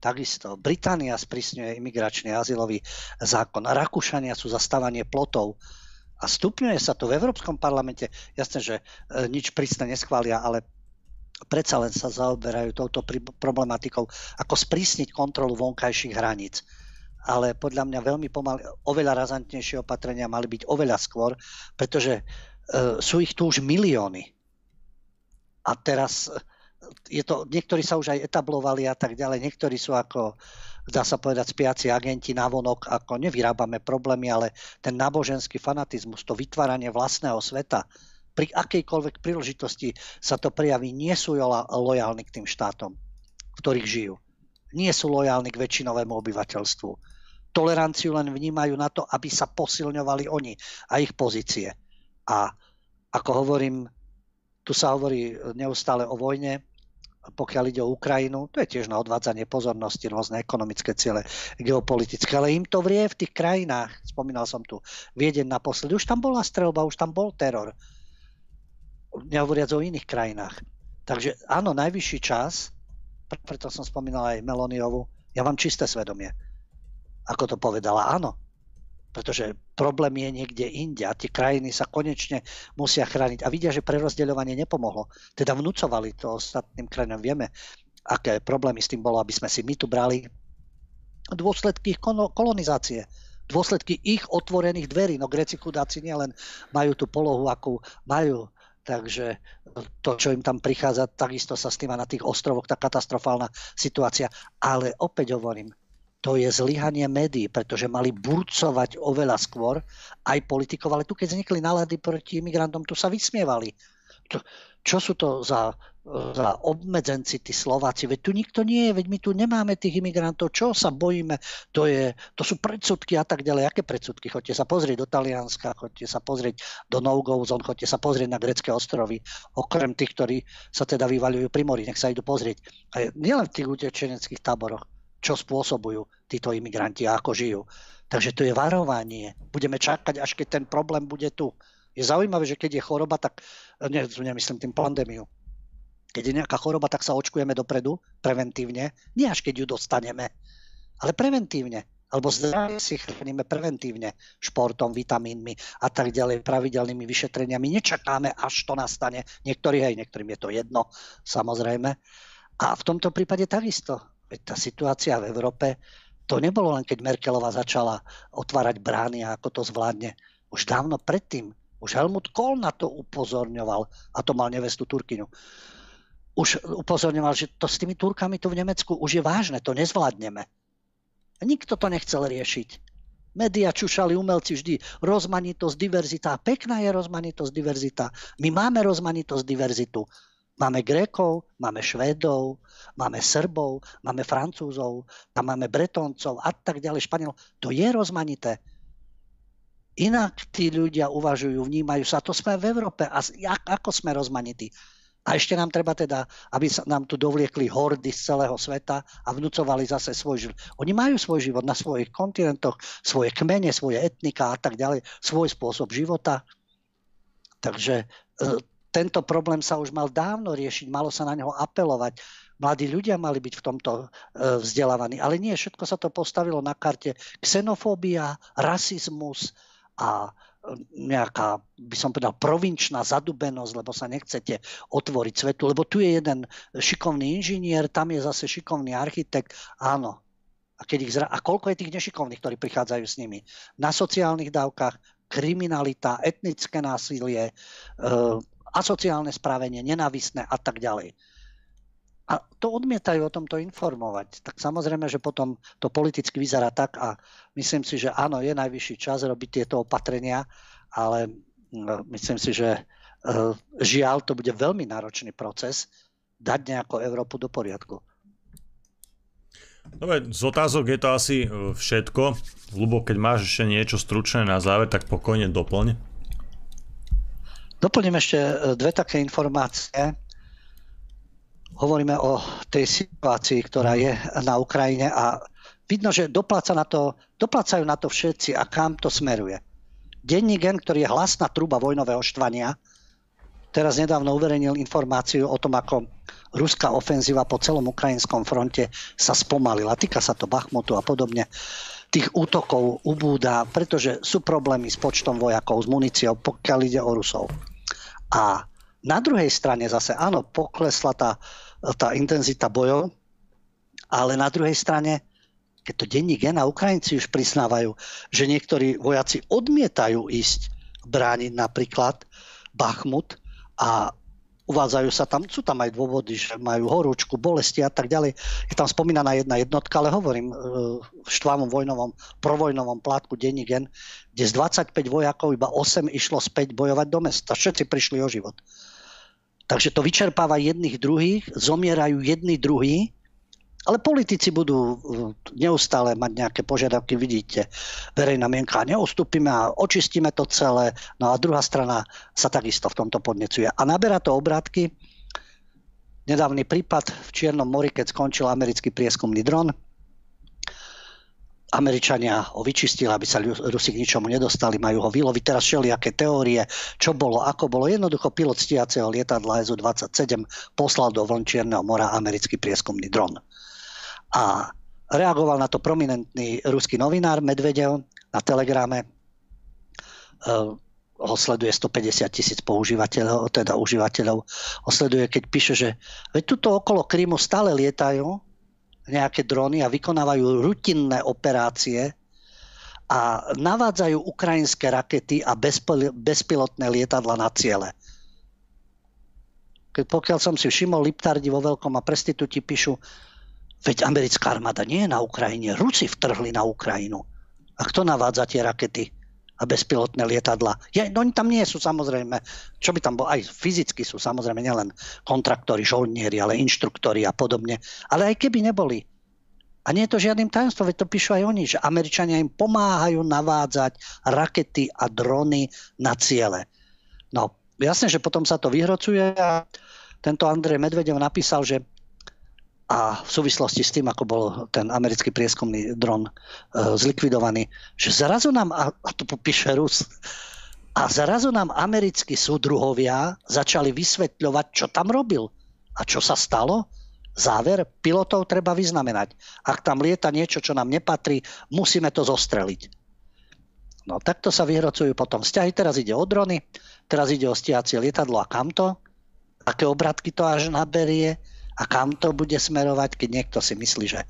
takisto. Británia sprísňuje imigračný azylový zákon. Rakúšania sú zastávanie plotov. A stupňuje sa to v Európskom parlamente. Jasné, že e, nič prísne neschvália, ale predsa len sa zaoberajú touto problematikou, ako sprísniť kontrolu vonkajších hraníc ale podľa mňa veľmi pomaly, oveľa razantnejšie opatrenia mali byť oveľa skôr, pretože e, sú ich tu už milióny. A teraz e, je to, niektorí sa už aj etablovali a tak ďalej, niektorí sú ako, dá sa povedať, spiaci agenti navonok, ako nevyrábame problémy, ale ten náboženský fanatizmus, to vytváranie vlastného sveta, pri akejkoľvek príležitosti sa to prejaví, nie sú lojálni k tým štátom, v ktorých žijú. Nie sú lojálni k väčšinovému obyvateľstvu toleranciu len vnímajú na to, aby sa posilňovali oni a ich pozície. A ako hovorím, tu sa hovorí neustále o vojne, pokiaľ ide o Ukrajinu, to je tiež na odvádzanie pozornosti, rôzne ekonomické ciele, geopolitické, ale im to vrie v tých krajinách. Spomínal som tu Viedeň naposledy, už tam bola strelba, už tam bol teror. Nehovoriac o iných krajinách. Takže áno, najvyšší čas, preto som spomínal aj Meloniovu, ja mám čisté svedomie ako to povedala, áno. Pretože problém je niekde inde a tie krajiny sa konečne musia chrániť a vidia, že prerozdeľovanie nepomohlo. Teda vnúcovali to ostatným krajinám. Vieme, aké problémy s tým bolo, aby sme si my tu brali dôsledky ich kolonizácie dôsledky ich otvorených dverí. No Gréci chudáci nielen majú tú polohu, akú majú, takže to, čo im tam prichádza, takisto sa s tým na tých ostrovoch, tá katastrofálna situácia. Ale opäť hovorím, to je zlyhanie médií, pretože mali burcovať oveľa skôr aj politikov, ale tu keď vznikli nálady proti imigrantom, tu sa vysmievali. Čo, čo sú to za, za obmedzenci tí Slováci? Veď tu nikto nie je, veď my tu nemáme tých imigrantov, čo sa bojíme? To, je, to sú predsudky a tak ďalej. Aké predsudky? Chodte sa pozrieť do Talianska, chodte sa pozrieť do no-go zone, chodte sa pozrieť na grecké ostrovy, okrem tých, ktorí sa teda vyvaľujú pri mori, nech sa idú pozrieť. A nielen v tých utečeneckých táboroch čo spôsobujú títo imigranti a ako žijú. Takže to je varovanie. Budeme čakať, až keď ten problém bude tu. Je zaujímavé, že keď je choroba, tak, ne, nemyslím tým pandémiu, keď je nejaká choroba, tak sa očkujeme dopredu, preventívne, nie až keď ju dostaneme, ale preventívne. Alebo zdravie si chránime preventívne, športom, vitamínmi a tak ďalej, pravidelnými vyšetreniami. Nečakáme, až to nastane. Niektorí, hej, niektorým je to jedno, samozrejme. A v tomto prípade takisto Veď tá situácia v Európe, to nebolo len keď Merkelová začala otvárať brány a ako to zvládne. Už dávno predtým, už Helmut Kohl na to upozorňoval a to mal nevestu Turkyňu. Už upozorňoval, že to s tými Turkami tu v Nemecku už je vážne, to nezvládneme. Nikto to nechcel riešiť. Media čušali umelci vždy rozmanitosť, diverzita. Pekná je rozmanitosť, diverzita. My máme rozmanitosť, diverzitu. Máme Grékov, máme Švédov, máme Srbov, máme Francúzov, tam máme Bretoncov a tak ďalej, Španielov. To je rozmanité. Inak tí ľudia uvažujú, vnímajú sa. To sme v Európe. A ako sme rozmanití? A ešte nám treba teda, aby sa nám tu dovliekli hordy z celého sveta a vnúcovali zase svoj život. Oni majú svoj život na svojich kontinentoch, svoje kmene, svoje etnika a tak ďalej, svoj spôsob života. Takže e, tento problém sa už mal dávno riešiť, malo sa na neho apelovať. Mladí ľudia mali byť v tomto e, vzdelávaní, ale nie, všetko sa to postavilo na karte. Xenofóbia, rasizmus a nejaká, by som povedal, provinčná zadubenosť, lebo sa nechcete otvoriť svetu, lebo tu je jeden šikovný inžinier, tam je zase šikovný architekt, áno. A, keď ich zra... a koľko je tých nešikovných, ktorí prichádzajú s nimi? Na sociálnych dávkach, kriminalita, etnické násilie, e, asociálne správenie, nenávisné a tak ďalej a to odmietajú o tomto informovať. Tak samozrejme, že potom to politicky vyzerá tak a myslím si, že áno, je najvyšší čas robiť tieto opatrenia, ale mm, myslím si, že e, žiaľ, to bude veľmi náročný proces dať nejakú Európu do poriadku. Dobre, z otázok je to asi e, všetko. Lubo, keď máš ešte niečo stručné na záver, tak pokojne doplň. Doplním ešte e, dve také informácie hovoríme o tej situácii, ktorá je na Ukrajine a vidno, že dopláca na to, doplácajú na to všetci a kam to smeruje. Denní gen, ktorý je hlasná truba vojnového štvania, teraz nedávno uverejnil informáciu o tom, ako ruská ofenzíva po celom ukrajinskom fronte sa spomalila. Týka sa to Bachmutu a podobne. Tých útokov ubúda, pretože sú problémy s počtom vojakov, s muníciou, pokiaľ ide o Rusov. A na druhej strane zase, áno, poklesla tá, tá intenzita bojov, ale na druhej strane, keď to denní gen a Ukrajinci už prisnávajú, že niektorí vojaci odmietajú ísť brániť napríklad Bachmut a uvádzajú sa tam, sú tam aj dôvody, že majú horúčku, bolesti a tak ďalej. Je tam spomínaná jedna jednotka, ale hovorím, e, v štvávom vojnovom, provojnovom plátku denní gen, kde z 25 vojakov iba 8 išlo späť bojovať do mesta. Všetci prišli o život. Takže to vyčerpáva jedných druhých, zomierajú jedni druhí, ale politici budú uh, neustále mať nejaké požiadavky, vidíte, verejná mienka, neustúpime a očistíme to celé, no a druhá strana sa takisto v tomto podnecuje. A naberá to obrátky. Nedávny prípad v Čiernom mori, keď skončil americký prieskumný dron, Američania ho vyčistili, aby sa Rusi k ničomu nedostali, majú ho vyloviť. Teraz všelijaké teórie, čo bolo, ako bolo. Jednoducho pilot stiaceho lietadla SU-27 poslal do vln Čierneho mora americký prieskumný dron. A reagoval na to prominentný ruský novinár Medvedev na telegrame. Uh, ho sleduje 150 tisíc používateľov, teda užívateľov. Ho sleduje, keď píše, že veď tuto okolo Krímu stále lietajú nejaké drony a vykonávajú rutinné operácie a navádzajú ukrajinské rakety a bezpilotné lietadla na ciele. Keď pokiaľ som si všimol, Liptardi vo veľkom a prestitúti píšu, veď americká armáda nie je na Ukrajine, Rusi vtrhli na Ukrajinu. A kto navádza tie rakety? a bezpilotné lietadla. Ja, no, oni tam nie sú samozrejme, čo by tam bolo, aj fyzicky sú samozrejme nielen kontraktori, žoldnieri, ale inštruktori a podobne. Ale aj keby neboli. A nie je to žiadnym tajomstvom, veď to píšu aj oni, že Američania im pomáhajú navádzať rakety a drony na ciele. No, jasne, že potom sa to vyhrocuje a tento Andrej Medvedev napísal, že a v súvislosti s tým, ako bol ten americký prieskumný dron e, zlikvidovaný, že zrazu nám, a, a to popíše Rus, a zrazu nám americkí súdruhovia začali vysvetľovať, čo tam robil a čo sa stalo. Záver, pilotov treba vyznamenať. Ak tam lieta niečo, čo nám nepatrí, musíme to zostreliť. No takto sa vyhrocujú potom vzťahy. Teraz ide o drony, teraz ide o stiacie lietadlo a kam to, aké obratky to až naberie a kam to bude smerovať, keď niekto si myslí, že,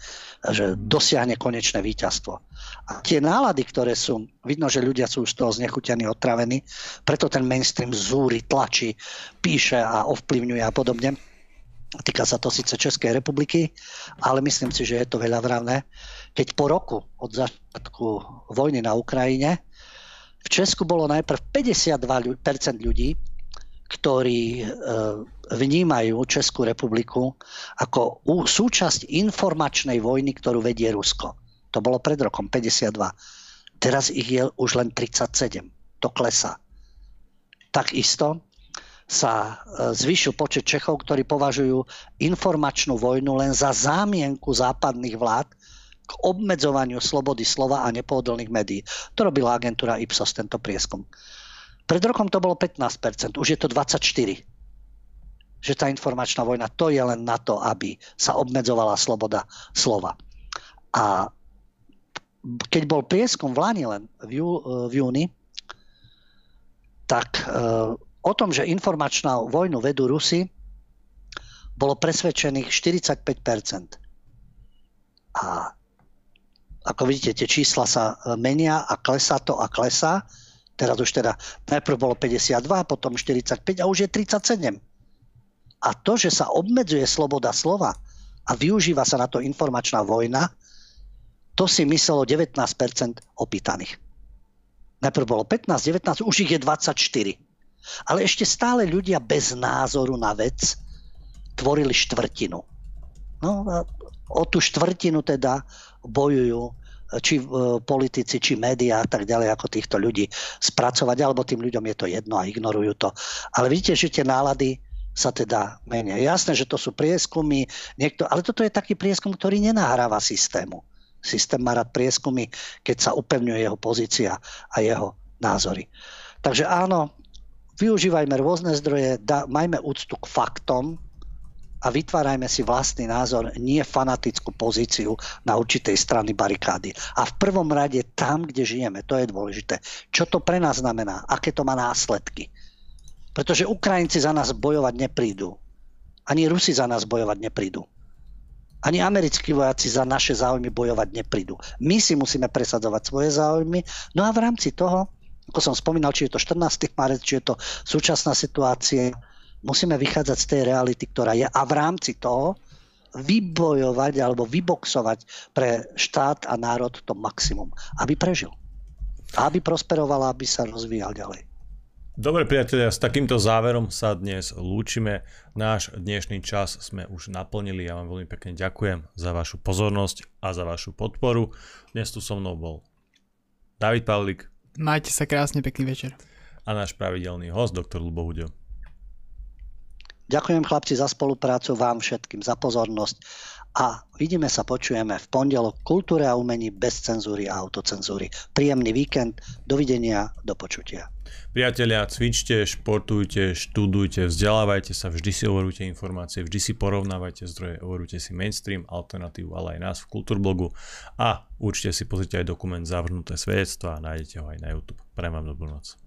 že dosiahne konečné víťazstvo. A tie nálady, ktoré sú, vidno, že ľudia sú z toho znechutení, otravení, preto ten mainstream zúri, tlačí, píše a ovplyvňuje a podobne. Týka sa to síce Českej republiky, ale myslím si, že je to veľa vravné. Keď po roku od začiatku vojny na Ukrajine v Česku bolo najprv 52% ľudí, ktorí e, vnímajú Českú republiku ako súčasť informačnej vojny, ktorú vedie Rusko. To bolo pred rokom 52. Teraz ich je už len 37. To klesá. Takisto sa e, zvýšil počet Čechov, ktorí považujú informačnú vojnu len za zámienku západných vlád k obmedzovaniu slobody slova a nepohodlných médií. To robila agentúra Ipsos, tento prieskum. Pred rokom to bolo 15%, už je to 24% že tá informačná vojna to je len na to, aby sa obmedzovala sloboda slova. A keď bol prieskum v Lani len v, jú, v júni, tak uh, o tom, že informačná vojnu vedú Rusy, bolo presvedčených 45%. A ako vidíte, tie čísla sa e, menia a klesá to a klesá. Teraz už teda najprv bolo 52, potom 45 a už je 37. A to, že sa obmedzuje sloboda slova a využíva sa na to informačná vojna, to si myslelo 19% opýtaných. Najprv bolo 15, 19, už ich je 24. Ale ešte stále ľudia bez názoru na vec tvorili štvrtinu. No, o tú štvrtinu teda bojujú či e, politici, či médiá a tak ďalej, ako týchto ľudí spracovať, alebo tým ľuďom je to jedno a ignorujú to. Ale vidíte, že tie nálady sa teda menia. Jasné, že to sú prieskumy, niekto, ale toto je taký prieskum, ktorý nenahráva systému. Systém má rád prieskumy, keď sa upevňuje jeho pozícia a jeho názory. Takže áno, využívajme rôzne zdroje, da, majme úctu k faktom a vytvárajme si vlastný názor, nie fanatickú pozíciu na určitej strany barikády. A v prvom rade tam, kde žijeme, to je dôležité. Čo to pre nás znamená? Aké to má následky? Pretože Ukrajinci za nás bojovať neprídu. Ani Rusi za nás bojovať neprídu. Ani americkí vojaci za naše záujmy bojovať neprídu. My si musíme presadzovať svoje záujmy. No a v rámci toho, ako som spomínal, či je to 14. marec, či je to súčasná situácia, musíme vychádzať z tej reality, ktorá je a v rámci toho vybojovať alebo vyboxovať pre štát a národ to maximum, aby prežil. Aby prosperoval, aby sa rozvíjal ďalej. Dobre priatelia, s takýmto záverom sa dnes lúčime. Náš dnešný čas sme už naplnili. Ja vám veľmi pekne ďakujem za vašu pozornosť a za vašu podporu. Dnes tu so mnou bol David Pavlik. Majte sa krásne, pekný večer. A náš pravidelný host, doktor Lubo Hudio. Ďakujem chlapci za spoluprácu, vám všetkým za pozornosť a vidíme sa, počujeme v pondelok kultúre a umení bez cenzúry a autocenzúry. Príjemný víkend, dovidenia, do počutia. Priatelia, cvičte, športujte, študujte, vzdelávajte sa, vždy si overujte informácie, vždy si porovnávajte zdroje, overujte si mainstream, alternatívu, ale aj nás v Kultúrblogu a určite si pozrite aj dokument Zavrnuté svedectva a nájdete ho aj na YouTube. Prajem vám dobrú noc.